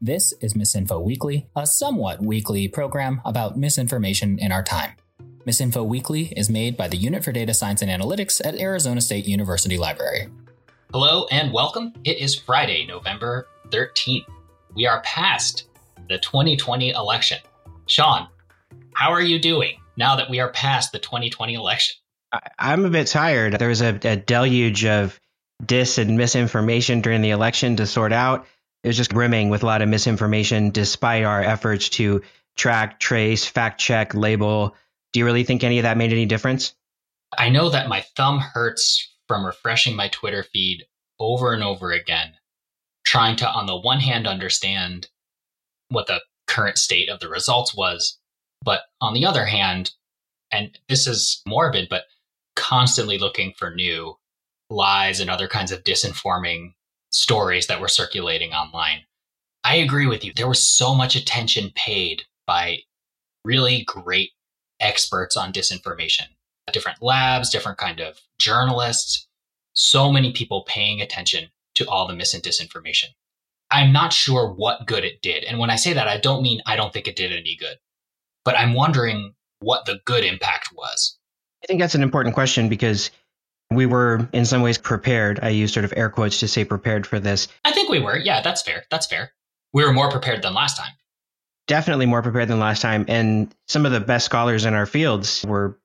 This is Misinfo Weekly, a somewhat weekly program about misinformation in our time. Misinfo Weekly is made by the Unit for Data Science and Analytics at Arizona State University Library. Hello and welcome. It is Friday, November 13th. We are past the 2020 election. Sean, how are you doing now that we are past the 2020 election? I'm a bit tired. There was a, a deluge of dis and misinformation during the election to sort out. It was just brimming with a lot of misinformation despite our efforts to track, trace, fact check, label. Do you really think any of that made any difference? I know that my thumb hurts from refreshing my Twitter feed over and over again, trying to, on the one hand, understand what the current state of the results was, but on the other hand, and this is morbid, but constantly looking for new lies and other kinds of disinforming stories that were circulating online. I agree with you. There was so much attention paid by really great experts on disinformation, different labs, different kind of journalists, so many people paying attention to all the mis and disinformation. I'm not sure what good it did. And when I say that, I don't mean I don't think it did any good, but I'm wondering what the good impact was. I think that's an important question because we were in some ways prepared. I use sort of air quotes to say prepared for this. I think we were. Yeah, that's fair. That's fair. We were more prepared than last time. Definitely more prepared than last time. And some of the best scholars in our fields were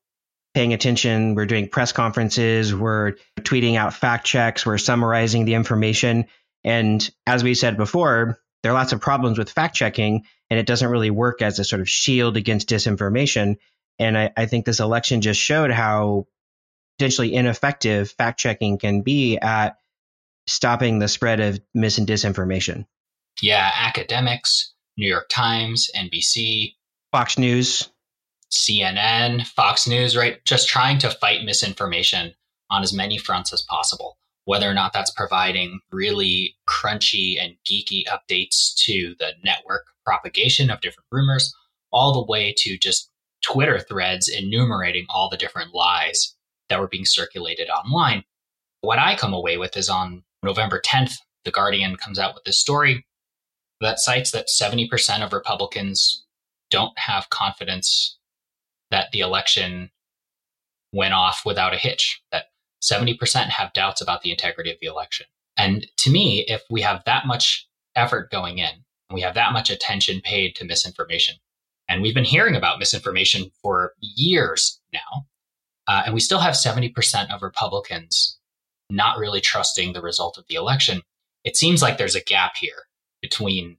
paying attention. We're doing press conferences. We're tweeting out fact checks. We're summarizing the information. And as we said before, there are lots of problems with fact checking, and it doesn't really work as a sort of shield against disinformation. And I, I think this election just showed how potentially ineffective fact checking can be at stopping the spread of mis and disinformation. Yeah, academics, New York Times, NBC, Fox News, CNN, Fox News, right? Just trying to fight misinformation on as many fronts as possible. Whether or not that's providing really crunchy and geeky updates to the network propagation of different rumors, all the way to just Twitter threads enumerating all the different lies that were being circulated online. What I come away with is on November 10th, The Guardian comes out with this story that cites that 70% of Republicans don't have confidence that the election went off without a hitch, that 70% have doubts about the integrity of the election. And to me, if we have that much effort going in, we have that much attention paid to misinformation, and we've been hearing about misinformation for years now. Uh, and we still have 70% of Republicans not really trusting the result of the election. It seems like there's a gap here between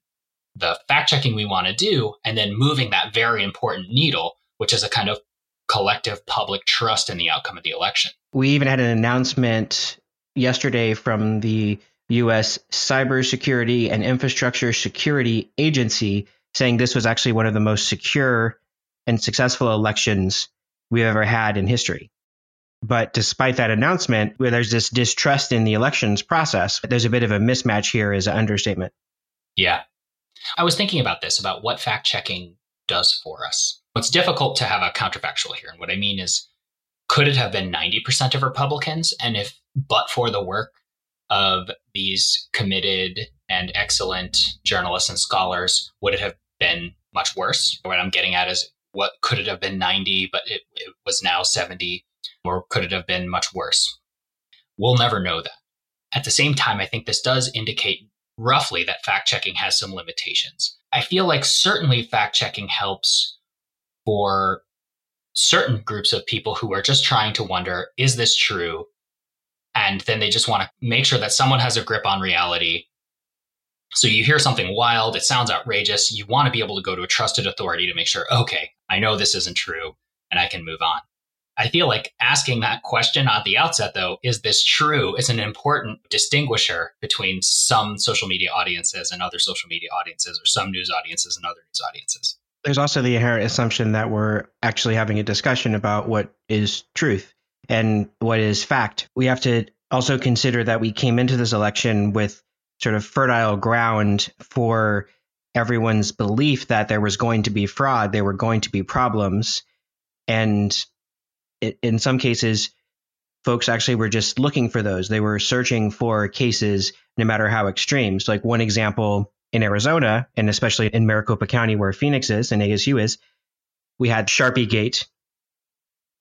the fact checking we want to do and then moving that very important needle, which is a kind of collective public trust in the outcome of the election. We even had an announcement yesterday from the US Cybersecurity and Infrastructure Security Agency saying this was actually one of the most secure and successful elections we've ever had in history. But despite that announcement, where there's this distrust in the elections process, there's a bit of a mismatch here as an understatement. Yeah. I was thinking about this, about what fact checking does for us. It's difficult to have a counterfactual here. And what I mean is, could it have been 90% of Republicans? And if, but for the work of these committed and excellent journalists and scholars, would it have been much worse? What I'm getting at is what could it have been 90, but it, it was now 70, or could it have been much worse? We'll never know that. At the same time, I think this does indicate roughly that fact checking has some limitations. I feel like certainly fact checking helps for certain groups of people who are just trying to wonder, is this true? And then they just want to make sure that someone has a grip on reality so you hear something wild, it sounds outrageous. You want to be able to go to a trusted authority to make sure, okay, I know this isn't true and I can move on. I feel like asking that question at the outset, though, is this true, is an important distinguisher between some social media audiences and other social media audiences, or some news audiences and other news audiences. There's also the inherent assumption that we're actually having a discussion about what is truth and what is fact. We have to also consider that we came into this election with sort of fertile ground for everyone's belief that there was going to be fraud, there were going to be problems. And it, in some cases, folks actually were just looking for those. They were searching for cases, no matter how extreme. So, like one example in Arizona, and especially in Maricopa County, where Phoenix is and ASU is, we had Sharpie Gate.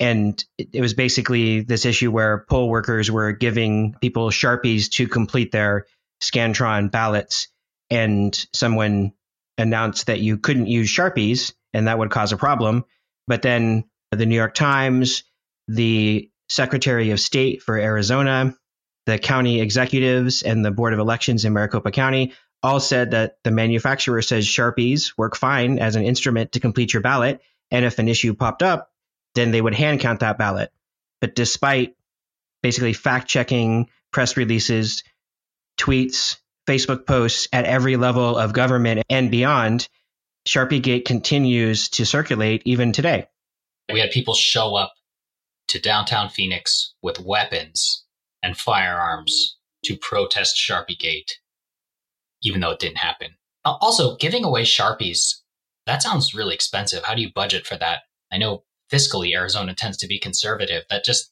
And it was basically this issue where poll workers were giving people Sharpies to complete their Scantron ballots. And someone announced that you couldn't use Sharpies and that would cause a problem. But then the New York Times, the Secretary of State for Arizona, the county executives, and the Board of Elections in Maricopa County all said that the manufacturer says Sharpies work fine as an instrument to complete your ballot. And if an issue popped up, then they would hand count that ballot. But despite basically fact checking press releases, tweets, Facebook posts at every level of government and beyond, SharpieGate continues to circulate even today. We had people show up to downtown Phoenix with weapons and firearms to protest SharpieGate, even though it didn't happen. Uh, also, giving away Sharpies, that sounds really expensive. How do you budget for that? I know fiscally Arizona tends to be conservative. That just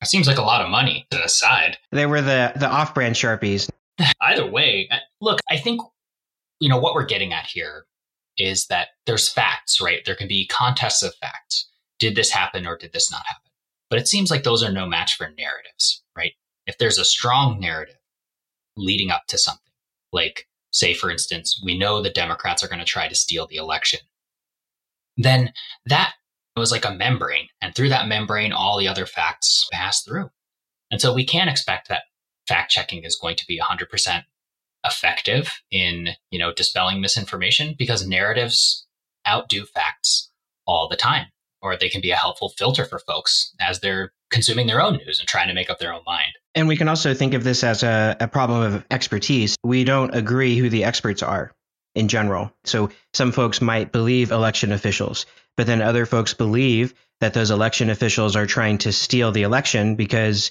it seems like a lot of money to the side. They were the the off-brand Sharpies. Either way, uh, look, I think you know what we're getting at here is that there's facts, right? There can be contests of facts. Did this happen or did this not happen? But it seems like those are no match for narratives, right? If there's a strong narrative leading up to something, like, say, for instance, we know the Democrats are going to try to steal the election, then that was like a membrane. And through that membrane, all the other facts pass through. And so we can't expect that fact checking is going to be 100% effective in, you know, dispelling misinformation because narratives outdo facts all the time or they can be a helpful filter for folks as they're consuming their own news and trying to make up their own mind. And we can also think of this as a, a problem of expertise. We don't agree who the experts are in general. So some folks might believe election officials, but then other folks believe that those election officials are trying to steal the election because,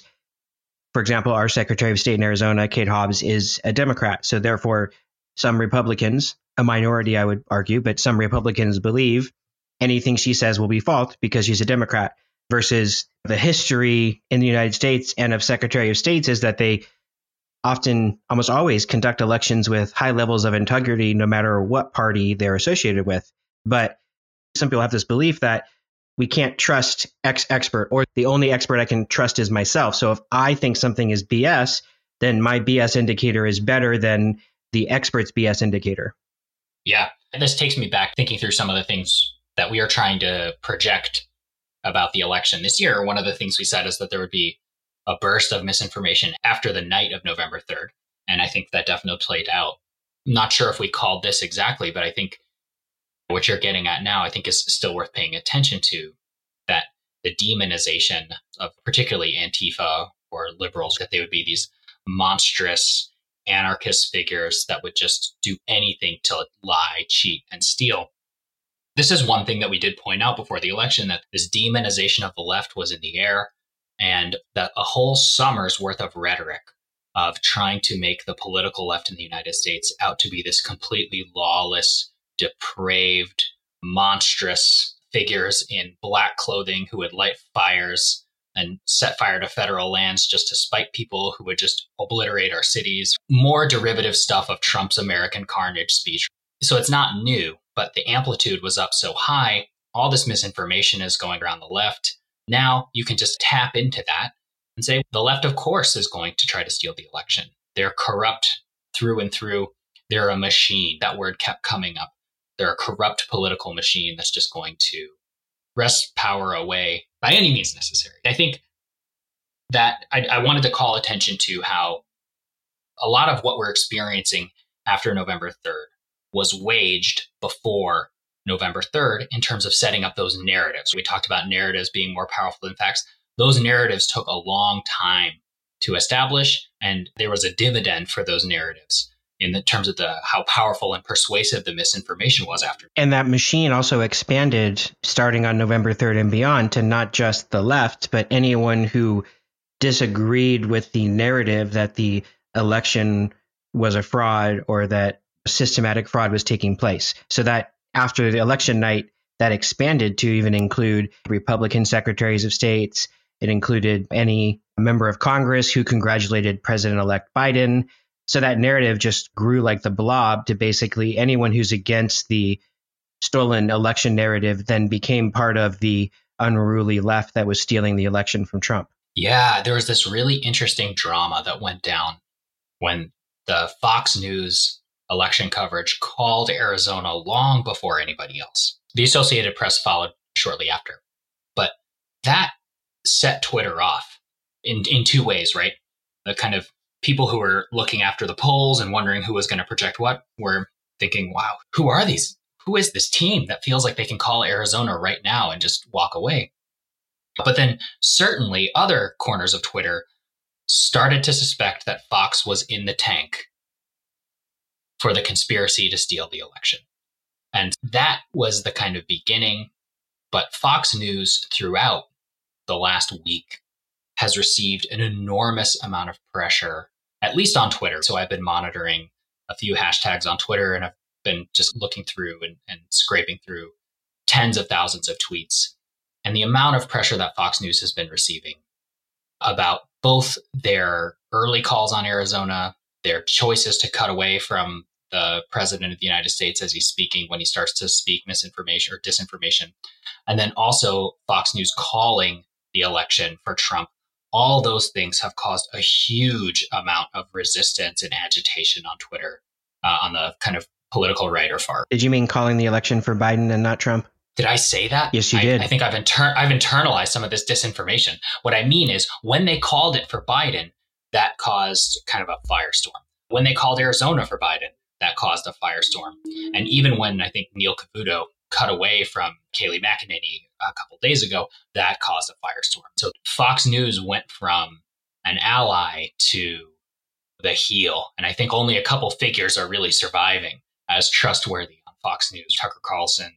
for example, our Secretary of State in Arizona, Kate Hobbs, is a Democrat. So therefore, some Republicans, a minority, I would argue, but some Republicans believe anything she says will be false because she's a Democrat. Versus the history in the United States and of Secretary of States is that they often, almost always, conduct elections with high levels of integrity, no matter what party they're associated with. But some people have this belief that we can't trust X expert, or the only expert I can trust is myself. So if I think something is BS, then my BS indicator is better than the expert's BS indicator. Yeah. And this takes me back thinking through some of the things that we are trying to project about the election this year, one of the things we said is that there would be a burst of misinformation after the night of November 3rd. And I think that definitely played out. not sure if we called this exactly, but I think what you're getting at now, I think is still worth paying attention to that the demonization of particularly Antifa or liberals, that they would be these monstrous anarchist figures that would just do anything to lie, cheat, and steal. This is one thing that we did point out before the election that this demonization of the left was in the air and that a whole summer's worth of rhetoric of trying to make the political left in the United States out to be this completely lawless, depraved, monstrous figures in black clothing who would light fires and set fire to federal lands just to spite people who would just obliterate our cities. More derivative stuff of Trump's American carnage speech. So it's not new but the amplitude was up so high. All this misinformation is going around the left. Now you can just tap into that and say the left, of course, is going to try to steal the election. They're corrupt through and through. They're a machine. That word kept coming up. They're a corrupt political machine that's just going to wrest power away by any means necessary. I think that I, I wanted to call attention to how a lot of what we're experiencing after November 3rd was waged before November 3rd in terms of setting up those narratives. We talked about narratives being more powerful than facts. Those narratives took a long time to establish, and there was a dividend for those narratives in terms of the how powerful and persuasive the misinformation was after. And that machine also expanded starting on November 3rd and beyond to not just the left, but anyone who disagreed with the narrative that the election was a fraud or that systematic fraud was taking place. So that after the election night, that expanded to even include Republican secretaries of states. It included any member of Congress who congratulated President elect Biden. So that narrative just grew like the blob to basically anyone who's against the stolen election narrative then became part of the unruly left that was stealing the election from Trump. Yeah, there was this really interesting drama that went down when the Fox News election coverage called Arizona long before anybody else. The Associated Press followed shortly after. But that set Twitter off in, in two ways, right? The kind of people who were looking after the polls and wondering who was going to project what were thinking, wow, who are these? Who is this team that feels like they can call Arizona right now and just walk away? But then certainly other corners of Twitter started to suspect that Fox was in the tank for the conspiracy to steal the election. And that was the kind of beginning. But Fox News throughout the last week has received an enormous amount of pressure, at least on Twitter. So I've been monitoring a few hashtags on Twitter and I've been just looking through and, and scraping through tens of thousands of tweets. And the amount of pressure that Fox News has been receiving about both their early calls on Arizona, their choices to cut away from the president of the United States as he's speaking when he starts to speak misinformation or disinformation. And then also Fox News calling the election for Trump. All those things have caused a huge amount of resistance and agitation on Twitter uh, on the kind of political right or far. Did you mean calling the election for Biden and not Trump? Did I say that? Yes, you I, did. I think I've, inter- I've internalized some of this disinformation. What I mean is, when they called it for Biden, that caused kind of a firestorm. When they called Arizona for Biden, that caused a firestorm. And even when I think Neil Cavuto cut away from Kayleigh McEnany a couple days ago, that caused a firestorm. So Fox News went from an ally to the heel. And I think only a couple figures are really surviving as trustworthy on Fox News Tucker Carlson,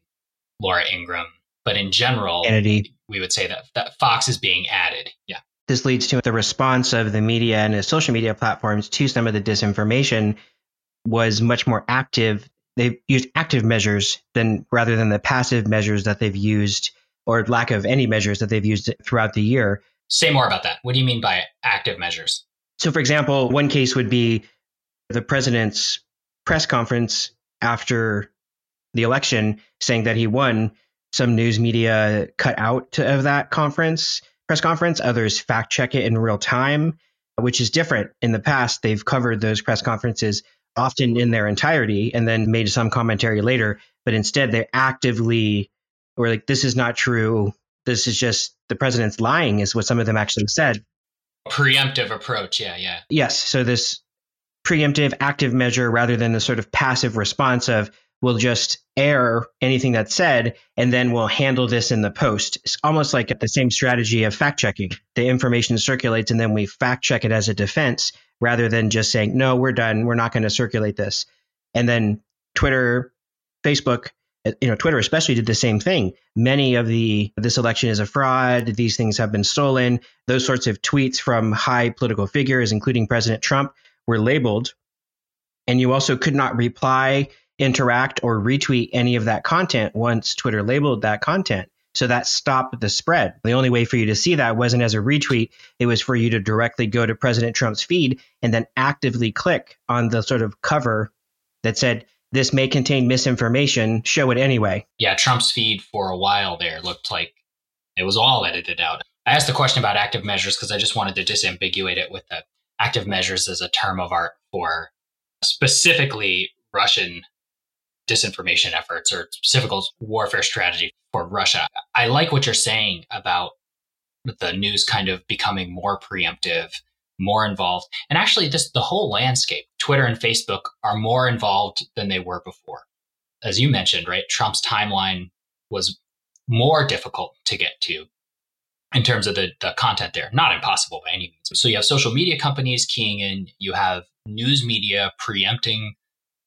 Laura Ingraham. But in general, Kennedy. we would say that, that Fox is being added. Yeah. This leads to the response of the media and the social media platforms to some of the disinformation was much more active. They've used active measures than rather than the passive measures that they've used or lack of any measures that they've used throughout the year. Say more about that. What do you mean by active measures? So, for example, one case would be the president's press conference after the election saying that he won. Some news media cut out of that conference, press conference. Others fact check it in real time, which is different. In the past, they've covered those press conferences often in their entirety and then made some commentary later. But instead, they actively were like, this is not true. This is just the president's lying, is what some of them actually said. Preemptive approach. Yeah, yeah. Yes. So this preemptive active measure rather than the sort of passive response of we'll just air anything that's said and then we'll handle this in the post. It's almost like the same strategy of fact checking. The information circulates and then we fact check it as a defense rather than just saying, no, we're done. We're not going to circulate this. And then Twitter, Facebook, you know, Twitter especially did the same thing. Many of the this election is a fraud. These things have been stolen. Those sorts of tweets from high political figures, including President Trump, were labeled. And you also could not reply, interact, or retweet any of that content once Twitter labeled that content. So that stopped the spread. The only way for you to see that wasn't as a retweet, it was for you to directly go to President Trump's feed and then actively click on the sort of cover that said, this may contain misinformation, show it anyway. Yeah, Trump's feed for a while there looked like it was all edited out. I asked the question about active measures because I just wanted to disambiguate it with the active measures as a term of art for specifically Russian disinformation efforts or specific warfare strategy for Russia. I like what you're saying about the news kind of becoming more preemptive, more involved. And actually, just the whole landscape, Twitter and Facebook are more involved than they were before. As you mentioned, right? Trump's timeline was more difficult to get to in terms of the, the content there. Not impossible by any means. So you have social media companies keying in, you have news media preempting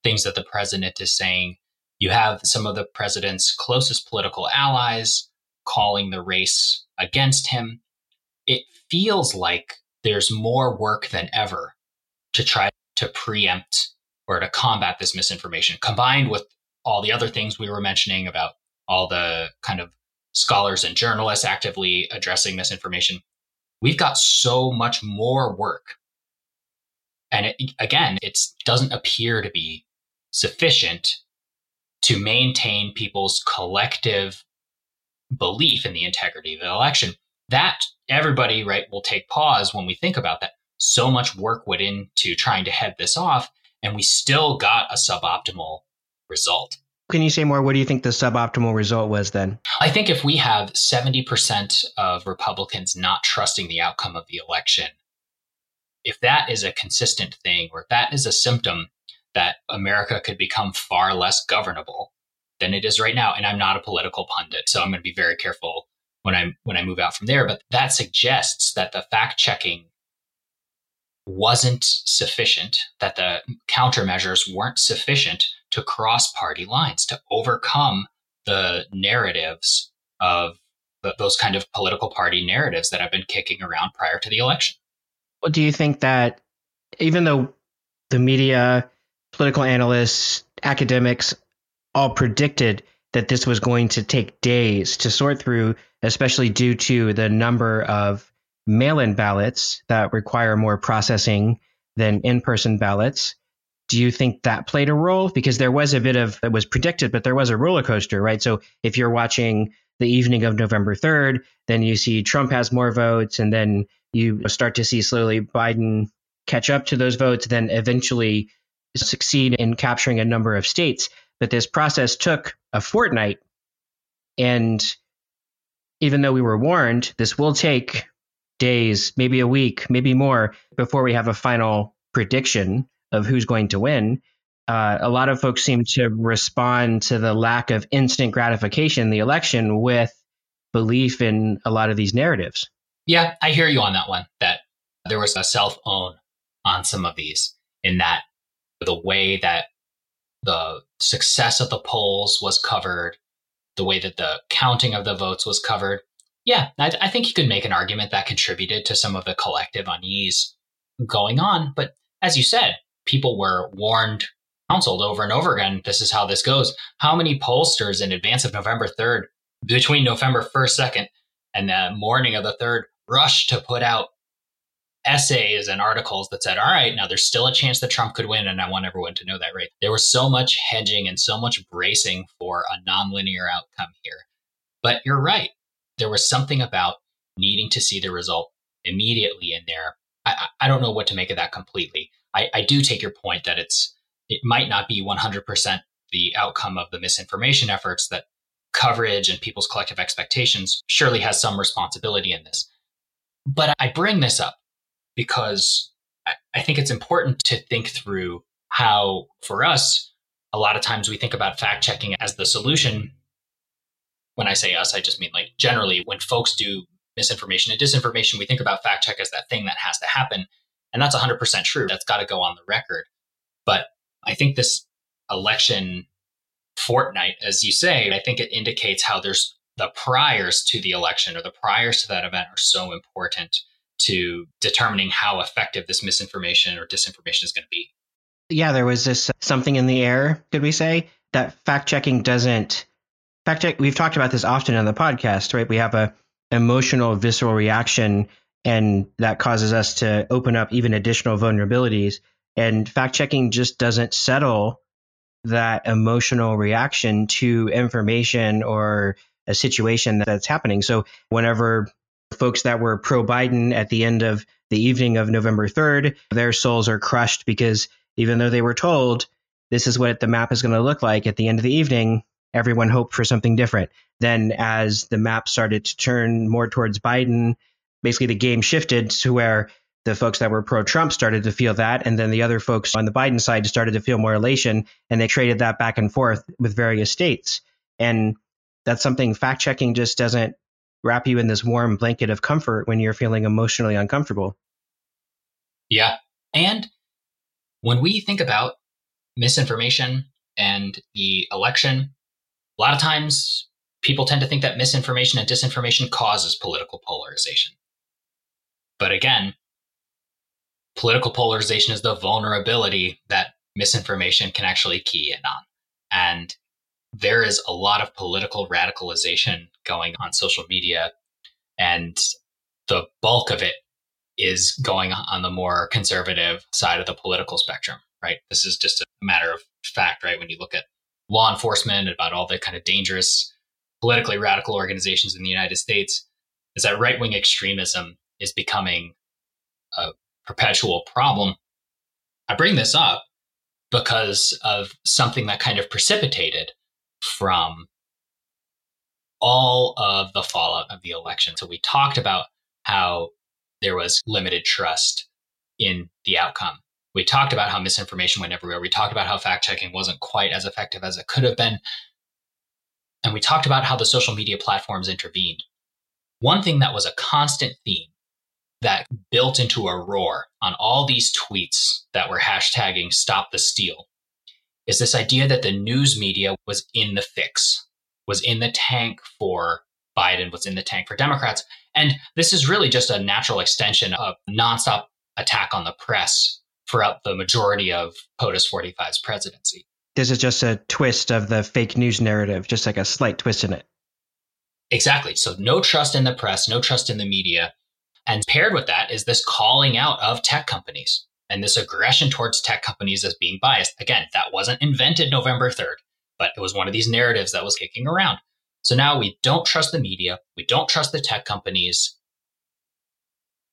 things that the president is saying. You have some of the president's closest political allies calling the race against him. It feels like there's more work than ever to try to preempt or to combat this misinformation, combined with all the other things we were mentioning about all the kind of scholars and journalists actively addressing misinformation. We've got so much more work And it, again, it doesn't appear to be sufficient to maintain people's collective belief in the integrity of the election. That everybody, right, will take pause when we think about that. So much work went into trying to head this off, and we still got a suboptimal result. Can you say more? What do you think the suboptimal result was then? I think if we have 70% of Republicans not trusting the outcome of the election, if that is a consistent thing, or if that is a symptom that America could become far less governable than it is right now. And I'm not a political pundit, so I'm going to be very careful when I when I move out from there. But that suggests that the fact checking wasn't sufficient, that the countermeasures weren't sufficient to cross party lines, to overcome the narratives of the, those kind of political party narratives that have been kicking around prior to the election. Well, do you think that even though the media, political analysts, academics all predicted that this was going to take days to sort through, especially due to the number of mail in ballots that require more processing than in person ballots. Do you think that played a role? Because there was a bit of, it was predicted, but there was a roller coaster, right? So if you're watching the evening of November 3rd, then you see Trump has more votes, and then you start to see slowly Biden catch up to those votes, then eventually succeed in capturing a number of states. But this process took a fortnight. And even though we were warned, this will take days, maybe a week, maybe more before we have a final prediction of who's going to win. Uh, a lot of folks seem to respond to the lack of instant gratification in the election with belief in a lot of these narratives. Yeah, I hear you on that one, that there was a self own on some of these, in that the way that the success of the polls was covered, the way that the counting of the votes was covered. Yeah, I, I think you could make an argument that contributed to some of the collective unease going on. But as you said, people were warned, counseled over and over again. This is how this goes. How many pollsters in advance of November 3rd, between November 1st, 2nd, and the morning of the 3rd, rushed to put out essays and articles that said, all right, now there's still a chance that Trump could win. And I want everyone to know that, right? There was so much hedging and so much bracing for a nonlinear outcome here. But you're right. There was something about needing to see the result immediately in there. I, I don't know what to make of that completely. I, I do take your point that it's it might not be 100% the outcome of the misinformation efforts that coverage and people's collective expectations surely has some responsibility in this. But I bring this up because I think it's important to think through how, for us, a lot of times we think about fact checking as the solution. When I say us, I just mean like generally when folks do misinformation and disinformation, we think about fact check as that thing that has to happen. And that's 100% true. That's got to go on the record. But I think this election fortnight, as you say, I think it indicates how there's the priors to the election or the priors to that event are so important to determining how effective this misinformation or disinformation is going to be. Yeah, there was this uh, something in the air, could we say, that fact checking doesn't fact check. We've talked about this often on the podcast, right? We have a emotional, visceral reaction, and that causes us to open up even additional vulnerabilities. And fact checking just doesn't settle that emotional reaction to information or a situation that's happening. So whenever folks that were pro Biden at the end of the evening of November 3rd, their souls are crushed because even though they were told this is what the map is going to look like at the end of the evening, everyone hoped for something different. Then, as the map started to turn more towards Biden, basically the game shifted to where the folks that were pro Trump started to feel that. And then the other folks on the Biden side started to feel more elation and they traded that back and forth with various states. And that's something fact checking just doesn't wrap you in this warm blanket of comfort when you're feeling emotionally uncomfortable. Yeah. And when we think about misinformation and the election, a lot of times people tend to think that misinformation and disinformation causes political polarization. But again, political polarization is the vulnerability that misinformation can actually key in on. And there is a lot of political radicalization going on social media, and the bulk of it is going on the more conservative side of the political spectrum, right? This is just a matter of fact, right? When you look at law enforcement, about all the kind of dangerous, politically radical organizations in the United States, is that right wing extremism is becoming a perpetual problem. I bring this up because of something that kind of precipitated from all of the fallout of the election. So we talked about how there was limited trust in the outcome. We talked about how misinformation went everywhere. We talked about how fact checking wasn't quite as effective as it could have been. And we talked about how the social media platforms intervened. One thing that was a constant theme that built into a roar on all these tweets that were hashtagging stop the steal is this idea that the news media was in the fix, was in the tank for Biden, was in the tank for Democrats. And this is really just a natural extension of nonstop attack on the press throughout the majority of POTUS 45's presidency. This is just a twist of the fake news narrative, just like a slight twist in it. Exactly. So, no trust in the press, no trust in the media. And paired with that is this calling out of tech companies and this aggression towards tech companies as being biased. Again, that wasn't invented November 3rd, but it was one of these narratives that was kicking around. So now we don't trust the media, we don't trust the tech companies.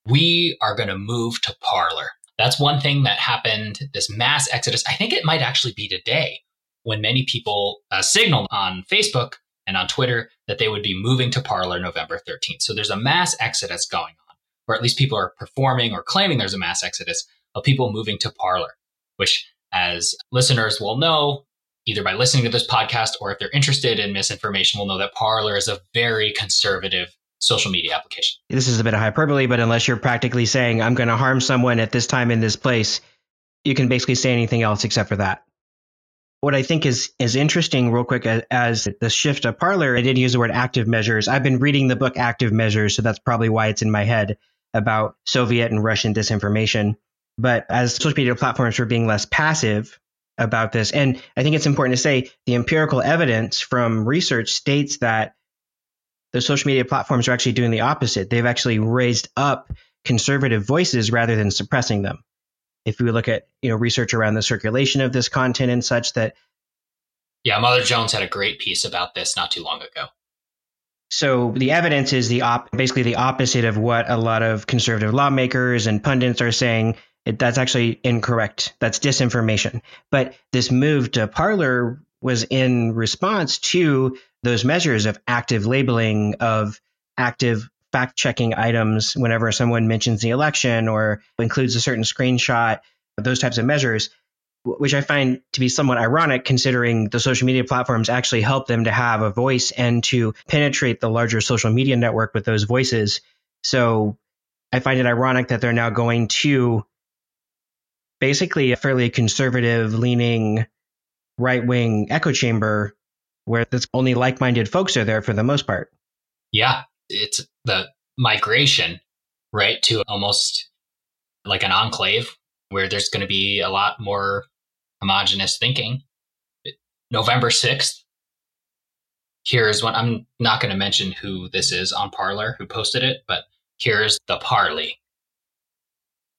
We are going to move to Parler. That's one thing that happened, this mass exodus. I think it might actually be today when many people uh, signaled on Facebook and on Twitter that they would be moving to Parler November 13th. So there's a mass exodus going on or at least people are performing or claiming there's a mass exodus of people moving to Parler, which, as listeners will know, either by listening to this podcast or if they're interested in misinformation, will know that Parler is a very conservative social media application. This is a bit of hyperbole, but unless you're practically saying, I'm going to harm someone at this time in this place, you can basically say anything else except for that. What I think is is interesting, real quick, as the shift of Parler, I did use the word active measures. I've been reading the book Active Measures, so that's probably why it's in my head about Soviet and Russian disinformation. But as social media platforms were being less passive about this, and I think it's important to say the empirical evidence from research states that the social media platforms are actually doing the opposite. They've actually raised up conservative voices rather than suppressing them. If we look at you know research around the circulation of this content and such that yeah, Mother Jones had a great piece about this not too long ago. So the evidence is the op- basically the opposite of what a lot of conservative lawmakers and pundits are saying. It, that's actually incorrect. That's disinformation. But this move to Parler was in response to those measures of active labeling, of active fact checking items whenever someone mentions the election or includes a certain screenshot, those types of measures which I find to be somewhat ironic considering the social media platforms actually help them to have a voice and to penetrate the larger social media network with those voices. So I find it ironic that they're now going to basically a fairly conservative leaning right wing echo chamber where that's only like minded folks are there for the most part. Yeah. It's the migration, right, to almost like an enclave where there's going to be a lot more homogenous thinking. November 6th, here's one. I'm not going to mention who this is on Parler who posted it, but here's the parley.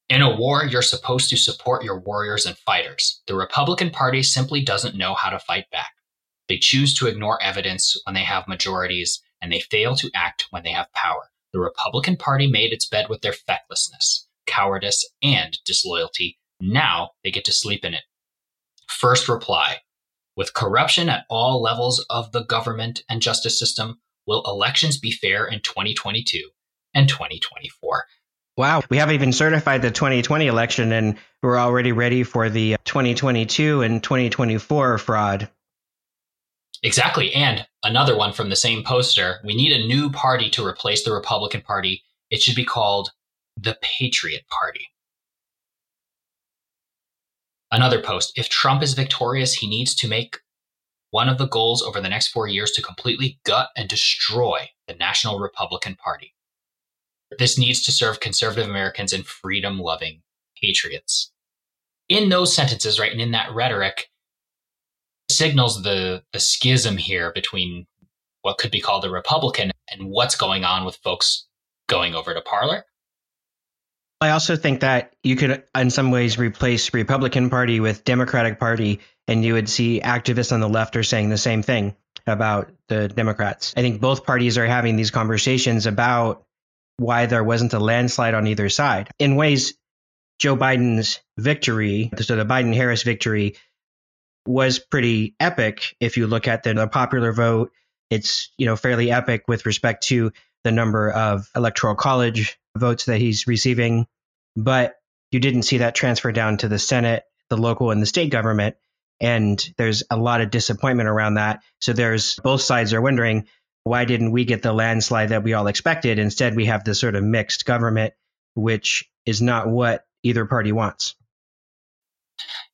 In a war, you're supposed to support your warriors and fighters. The Republican Party simply doesn't know how to fight back. They choose to ignore evidence when they have majorities, and they fail to act when they have power. The Republican Party made its bed with their fecklessness, cowardice, and disloyalty. Now they get to sleep in it. First reply With corruption at all levels of the government and justice system, will elections be fair in 2022 and 2024? Wow, we haven't even certified the 2020 election and we're already ready for the uh, 2022 and 2024 fraud. Exactly. And another one from the same poster we need a new party to replace the Republican Party. It should be called the Patriot Party. Another post If Trump is victorious, he needs to make one of the goals over the next four years to completely gut and destroy the National Republican Party. This needs to serve conservative Americans and freedom loving patriots. In those sentences, right, and in that rhetoric, signals the, the schism here between what could be called the Republican and what's going on with folks going over to Parler. I also think that you could, in some ways, replace Republican Party with Democratic Party, and you would see activists on the left are saying the same thing about the Democrats. I think both parties are having these conversations about why there wasn't a landslide on either side. In ways, Joe Biden's victory, so the Biden Harris victory, was pretty epic. If you look at the, popular vote, it's you know fairly epic with respect to the number of electoral college votes that he's receiving, but you didn't see that transfer down to the Senate, the local, and the state government. And there's a lot of disappointment around that. So there's both sides are wondering why didn't we get the landslide that we all expected? Instead, we have this sort of mixed government, which is not what either party wants.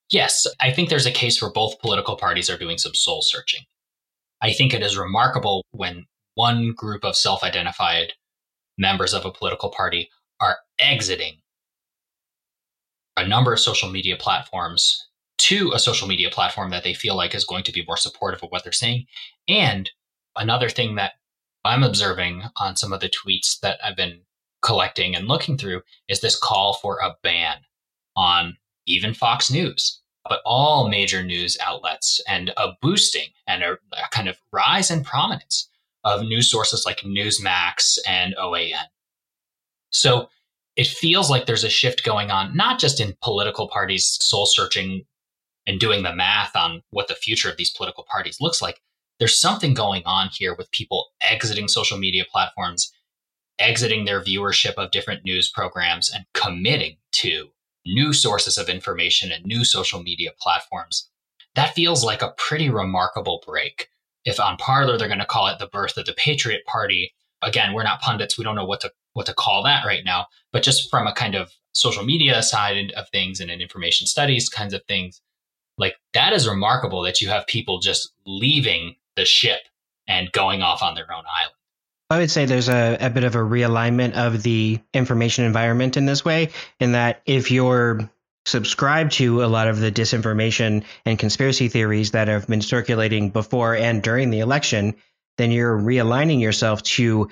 Yes, I think there's a case where both political parties are doing some soul searching. I think it is remarkable when one group of self identified members of a political party are exiting a number of social media platforms to a social media platform that they feel like is going to be more supportive of what they're saying. And another thing that I'm observing on some of the tweets that I've been collecting and looking through is this call for a ban on even Fox News, but all major news outlets and a boosting and a, a kind of rise in prominence of news sources like Newsmax and OAN. So it feels like there's a shift going on, not just in political parties soul searching and doing the math on what the future of these political parties looks like. There's something going on here with people exiting social media platforms, exiting their viewership of different news programs, and committing to new sources of information and new social media platforms. That feels like a pretty remarkable break if on Parler they're going to call it the birth of the Patriot Party, again, we're not pundits. We don't know what to what to call that right now. But just from a kind of social media side of things and in information studies kinds of things, like that is remarkable that you have people just leaving the ship and going off on their own island. I would say there's a, a bit of a realignment of the information environment in this way, in that if you're subscribe to a lot of the disinformation and conspiracy theories that have been circulating before and during the election, then you're realigning yourself to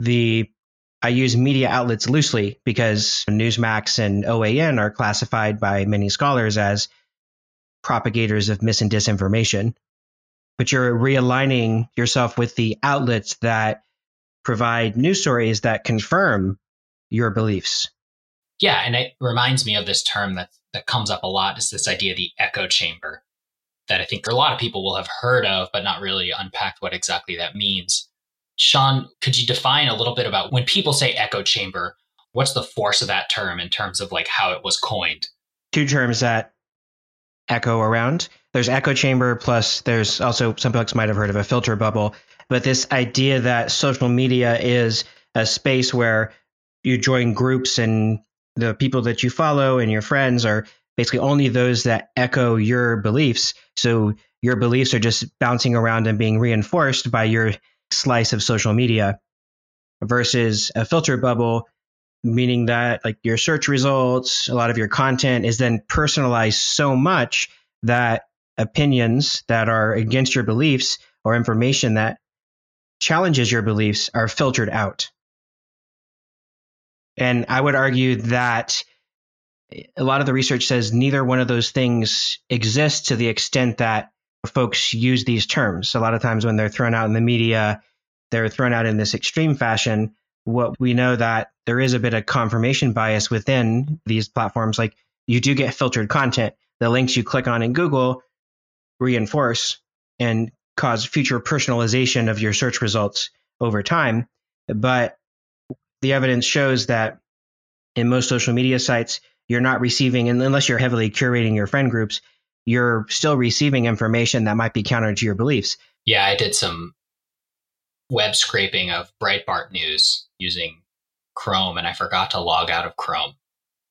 the I use media outlets loosely because Newsmax and OAN are classified by many scholars as propagators of mis and disinformation. But you're realigning yourself with the outlets that provide news stories that confirm your beliefs yeah, and it reminds me of this term that that comes up a lot is this idea of the echo chamber that I think a lot of people will have heard of, but not really unpacked what exactly that means. Sean, could you define a little bit about when people say echo chamber, what's the force of that term in terms of like how it was coined? Two terms that echo around. There's echo chamber, plus there's also some folks might have heard of a filter bubble. But this idea that social media is a space where you join groups and the people that you follow and your friends are basically only those that echo your beliefs. So your beliefs are just bouncing around and being reinforced by your slice of social media versus a filter bubble, meaning that like your search results, a lot of your content is then personalized so much that opinions that are against your beliefs or information that challenges your beliefs are filtered out. And I would argue that a lot of the research says neither one of those things exists to the extent that folks use these terms. A lot of times when they're thrown out in the media, they're thrown out in this extreme fashion. What we know that there is a bit of confirmation bias within these platforms. Like you do get filtered content. The links you click on in Google reinforce and cause future personalization of your search results over time. But the evidence shows that in most social media sites, you're not receiving, unless you're heavily curating your friend groups, you're still receiving information that might be counter to your beliefs. Yeah, I did some web scraping of Breitbart News using Chrome, and I forgot to log out of Chrome.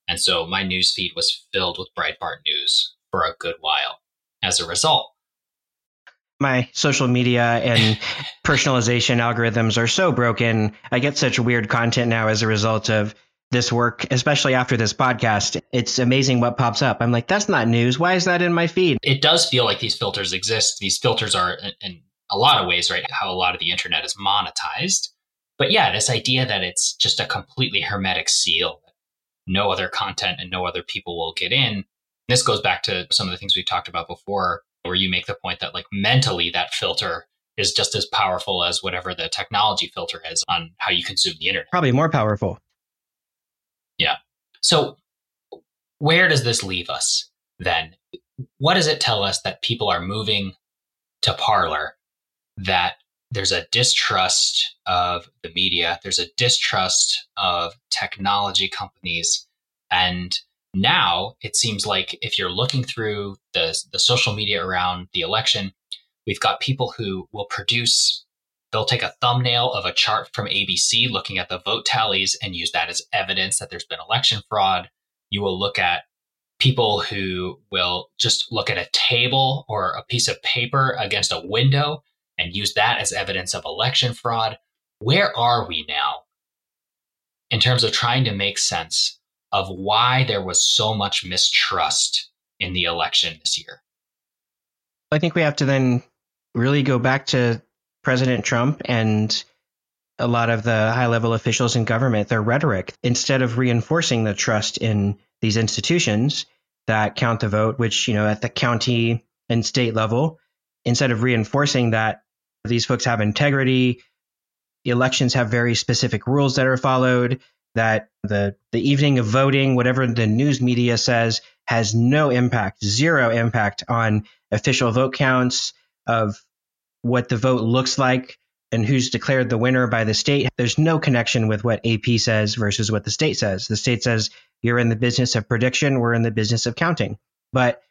And so my news feed was filled with Breitbart News for a good while. As a result, my social media and personalization algorithms are so broken. I get such weird content now as a result of this work, especially after this podcast. It's amazing what pops up. I'm like, that's not news. Why is that in my feed? It does feel like these filters exist. These filters are, in a lot of ways, right, how a lot of the internet is monetized. But yeah, this idea that it's just a completely hermetic seal, no other content and no other people will get in. This goes back to some of the things we talked about before, where you make the point that like mentally that filter is just as powerful as whatever the technology filter is on how you consume the internet. Probably more powerful. Yeah. So where does this leave us then? What does it tell us that people are moving to Parler that there's a distrust of the media, there's a distrust of technology companies. And now it seems like if you're looking through the, the social media around the election, we've got people who will produce, they'll take a thumbnail of a chart from ABC looking at the vote tallies and use that as evidence that there's been election fraud. You will look at people who will just look at a table or a piece of paper against a window and use that as evidence of election fraud. Where are we now in terms of trying to make sense of why there was so much mistrust in the election this year? I think we have to then really go back to President Trump and a lot of the high level officials in government, their rhetoric. Instead of reinforcing the trust in these institutions that count the vote, which, you know, at the county and state level, instead of reinforcing that these folks have integrity. Elections have very specific rules that are followed. That the the evening of voting, whatever the news media says, has no impact, zero impact on official vote counts of what the vote looks like and who's declared the winner by the state. There's no connection with what AP says versus what the state says. The state says you're in the business of prediction, we're in the business of counting. But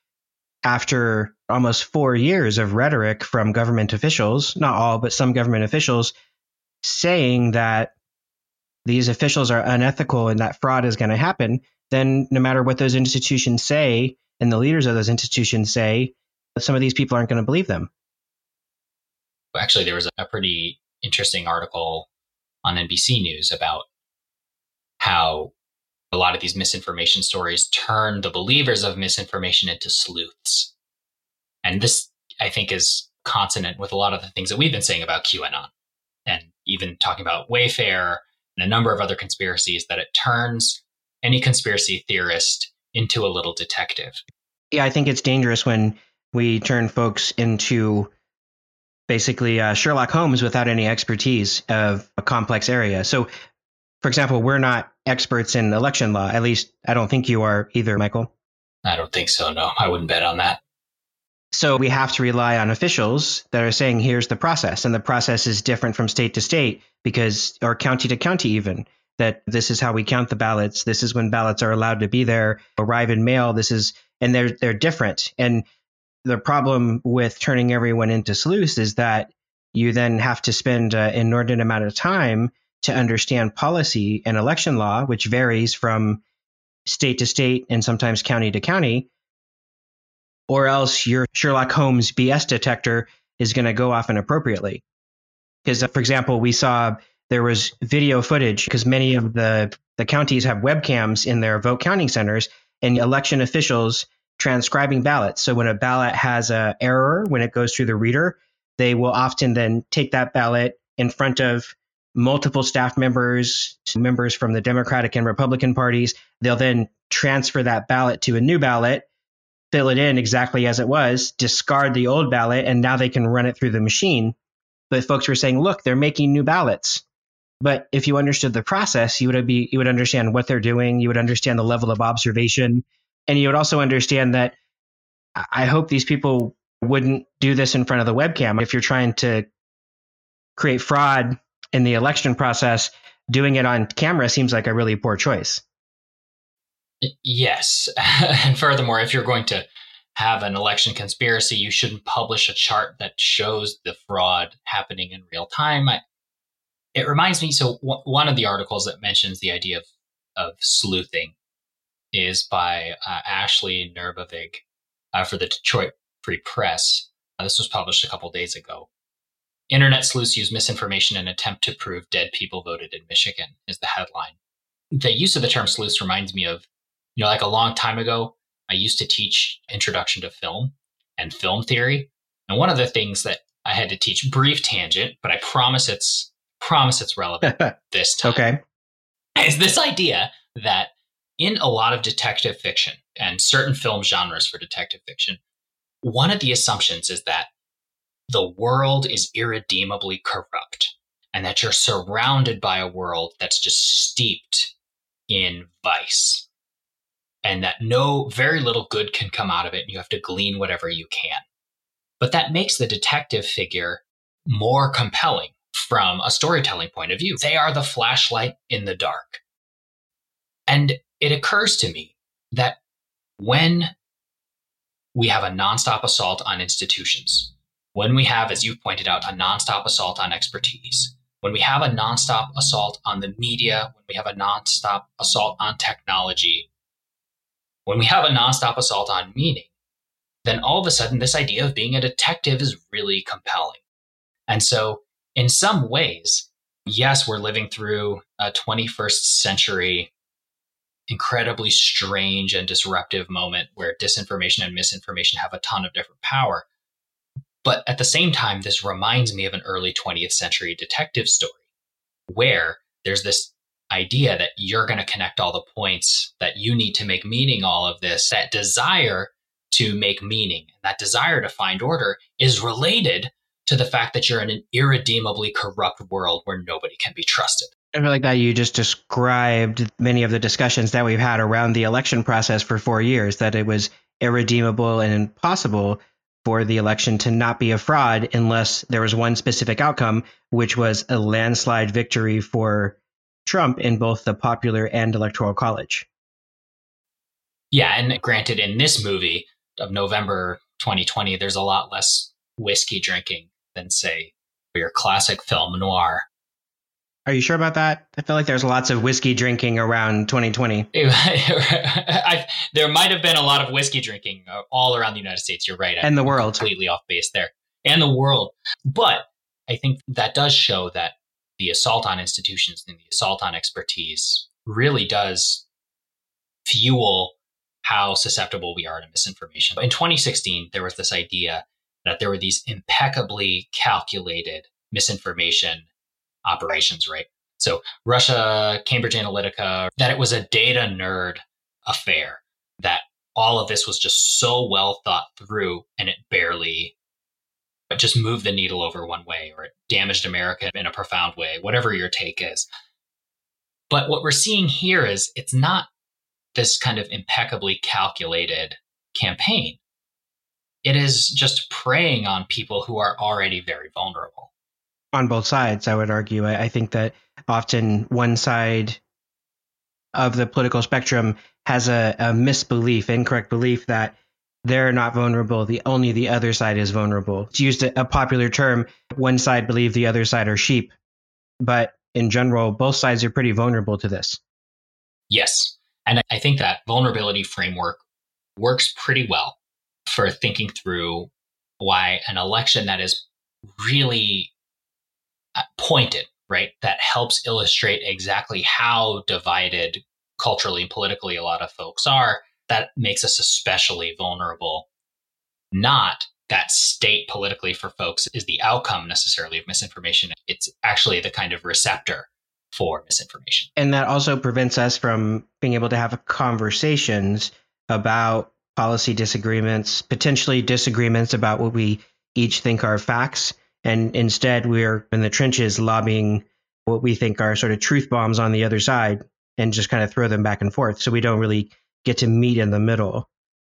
after almost four years of rhetoric from government officials, not all, but some government officials, saying that these officials are unethical and that fraud is going to happen, then no matter what those institutions say and the leaders of those institutions say, some of these people aren't going to believe them. Actually, there was a pretty interesting article on NBC News about how a lot of these misinformation stories turn the believers of misinformation into sleuths. And this, I think, is consonant with a lot of the things that we've been saying about QAnon and even talking about Wayfair and a number of other conspiracies that it turns any conspiracy theorist into a little detective. Yeah, I think it's dangerous when we turn folks into basically uh, Sherlock Holmes without any expertise of a complex area. So for example, we're not experts in election law. At least I don't think you are either, Michael. I don't think so. No, I wouldn't bet on that. So we have to rely on officials that are saying, here's the process. And the process is different from state to state because, or county to county, even that this is how we count the ballots. This is when ballots are allowed to be there, arrive in mail. This is, and they're, they're different. And the problem with turning everyone into sleuths is that you then have to spend an inordinate amount of time to understand policy and election law, which varies from state to state and sometimes county to county, or else your Sherlock Holmes BS detector is going to go off inappropriately. Because, for example, we saw there was video footage because many of the, the counties have webcams in their vote counting centers and election officials transcribing ballots. So when a ballot has an error when it goes through the reader, they will often then take that ballot in front of multiple staff members, members from the Democratic and Republican parties. They'll then transfer that ballot to a new ballot, fill it in exactly as it was, discard the old ballot, and now they can run it through the machine. But folks were saying, look, they're making new ballots. But if you understood the process, you would be you would understand what they're doing, you would understand the level of observation, and you would also understand that I hope these people wouldn't do this in front of the webcam. If you're trying to create fraud in the election process, doing it on camera seems like a really poor choice. Yes. and furthermore, if you're going to have an election conspiracy, you shouldn't publish a chart that shows the fraud happening in real time. I, it reminds me so w- one of the articles that mentions the idea of, of sleuthing is by uh, Ashley Nerbovig uh, for the Detroit Free Press. Uh, this was published a couple days ago. Internet sleuths use misinformation in an attempt to prove dead people voted in Michigan, is the headline. The use of the term sleuths reminds me of, you know, like a long time ago, I used to teach introduction to film and film theory. And one of the things that I had to teach, brief tangent, but I promise it's promise it's relevant this time. Okay. Is this idea that in a lot of detective fiction and certain film genres for detective fiction, one of the assumptions is that the world is irredeemably corrupt and that you're surrounded by a world that's just steeped in vice and that no very little good can come out of it and you have to glean whatever you can. But that makes the detective figure more compelling from a storytelling point of view. They are the flashlight in the dark. And it occurs to me that when we have a nonstop assault on institutions when we have as you pointed out a nonstop assault on expertise when we have a nonstop assault on the media, when we have a nonstop assault on technology, when we have a nonstop assault on meaning, then all of a sudden this idea of being a detective is really compelling. And so, in some ways, yes, we're living through a 21st century incredibly strange and disruptive moment where disinformation and misinformation have a ton of different power. But at the same time, this reminds me of an early 20th century detective story where there's this idea that you're going to connect all the points, that you need to make meaning all of this, that desire to make meaning, that desire to find order is related to the fact that you're in an irredeemably corrupt world where nobody can be trusted. I feel like that you just described many of the discussions that we've had around the election process for four years, that it was irredeemable and impossible for the election to not be a fraud unless there was one specific outcome, which was a landslide victory for Trump in both the popular and electoral college. Yeah, and granted, in this movie of November 2020, there's a lot less whiskey drinking than, say, your classic film noir are you sure about that? I feel like there's lots of whiskey drinking around 2020. I, there might have been a lot of whiskey drinking uh, all around the United States. You're right. And I'm the world. Completely off base there. And the world. But I think that does show that the assault on institutions and the assault on expertise really does fuel how susceptible we are to misinformation. In 2016, there was this idea that there were these impeccably calculated misinformation operations, right? So Russia, Cambridge Analytica, that it was a data nerd affair, that all of this was just so well thought through and it barely it just moved the needle over one way or it damaged America in a profound way, whatever your take is. But what we're seeing here is it's not this kind of impeccably calculated campaign. It is just preying on people who are already very vulnerable on both sides, I would argue. I, I think that often one side of the political spectrum has a, a misbelief, incorrect belief that they're not vulnerable. The only the other side is vulnerable. It's used a, a popular term. One side believe the other side are sheep, but in general, both sides are pretty vulnerable to this. Yes, and I think that vulnerability framework works pretty well for thinking through why an election that is really pointed, right? That helps illustrate exactly how divided culturally and politically a lot of folks are. That makes us especially vulnerable. Not that state politically for folks is the outcome necessarily of misinformation. It's actually the kind of receptor for misinformation. And that also prevents us from being able to have conversations about policy disagreements, potentially disagreements about what we each think are facts and instead, we're in the trenches lobbying what we think are sort of truth bombs on the other side and just kind of throw them back and forth. So we don't really get to meet in the middle.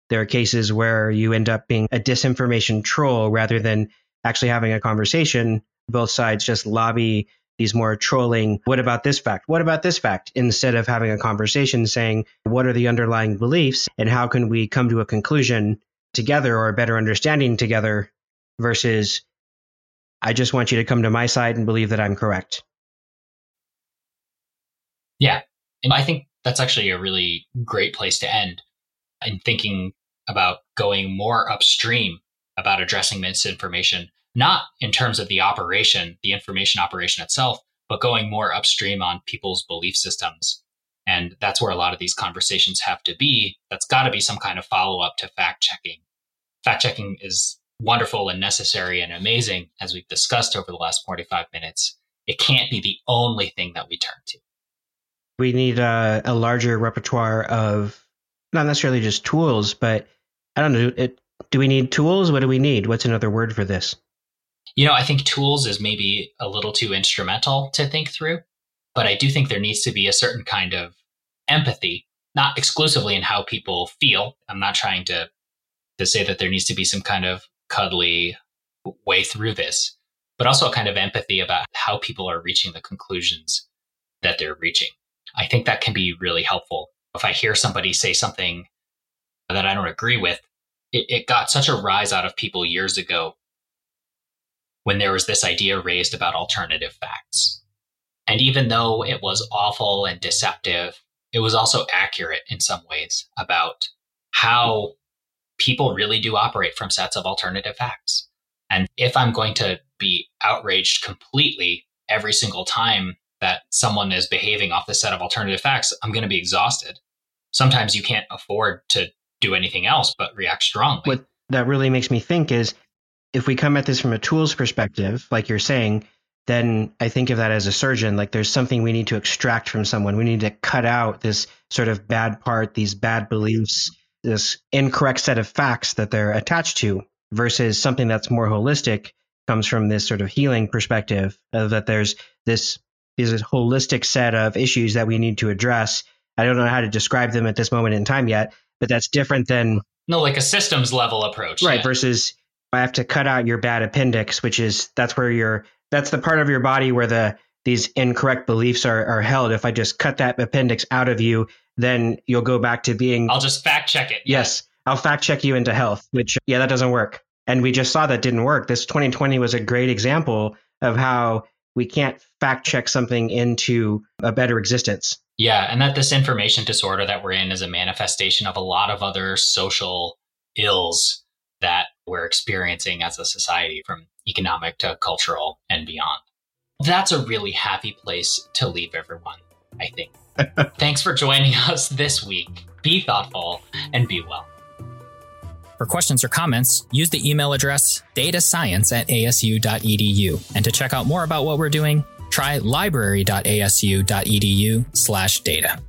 There are cases where you end up being a disinformation troll rather than actually having a conversation. Both sides just lobby these more trolling, what about this fact? What about this fact? Instead of having a conversation saying, what are the underlying beliefs and how can we come to a conclusion together or a better understanding together versus I just want you to come to my side and believe that I'm correct. Yeah. And I think that's actually a really great place to end in thinking about going more upstream about addressing misinformation, not in terms of the operation, the information operation itself, but going more upstream on people's belief systems. And that's where a lot of these conversations have to be. That's got to be some kind of follow up to fact checking. Fact checking is wonderful and necessary and amazing, as we've discussed over the last 45 minutes, it can't be the only thing that we turn to. We need a, a larger repertoire of not necessarily just tools, but I don't know. It, do we need tools? What do we need? What's another word for this? You know, I think tools is maybe a little too instrumental to think through, but I do think there needs to be a certain kind of empathy, not exclusively in how people feel. I'm not trying to to say that there needs to be some kind of cuddly way through this, but also a kind of empathy about how people are reaching the conclusions that they're reaching. I think that can be really helpful. If I hear somebody say something that I don't agree with, it, it got such a rise out of people years ago when there was this idea raised about alternative facts. And even though it was awful and deceptive, it was also accurate in some ways about how people really do operate from sets of alternative facts. And if I'm going to be outraged completely every single time that someone is behaving off the set of alternative facts, I'm going to be exhausted. Sometimes you can't afford to do anything else but react strongly. What that really makes me think is if we come at this from a tools perspective, like you're saying, then I think of that as a surgeon, like there's something we need to extract from someone. We need to cut out this sort of bad part, these bad beliefs, this incorrect set of facts that they're attached to, versus something that's more holistic comes from this sort of healing perspective of that there's this is a holistic set of issues that we need to address. I don't know how to describe them at this moment in time yet, but that's different than no, like a systems level approach, right? Yeah. Versus I have to cut out your bad appendix, which is that's where your that's the part of your body where the these incorrect beliefs are, are held. If I just cut that appendix out of you, then you'll go back to being. I'll just fact check it. Yes, I'll fact check you into health. Which yeah, that doesn't work. And we just saw that didn't work. This 2020 was a great example of how we can't fact check something into a better existence. Yeah, and that this information disorder that we're in is a manifestation of a lot of other social ills that we're experiencing as a society from economic to cultural and beyond. That's a really happy place to leave everyone, I think. Thanks for joining us this week. Be thoughtful and be well. For questions or comments, use the email address datascience at asu.edu. And to check out more about what we're doing, try library.asu.edu slash data.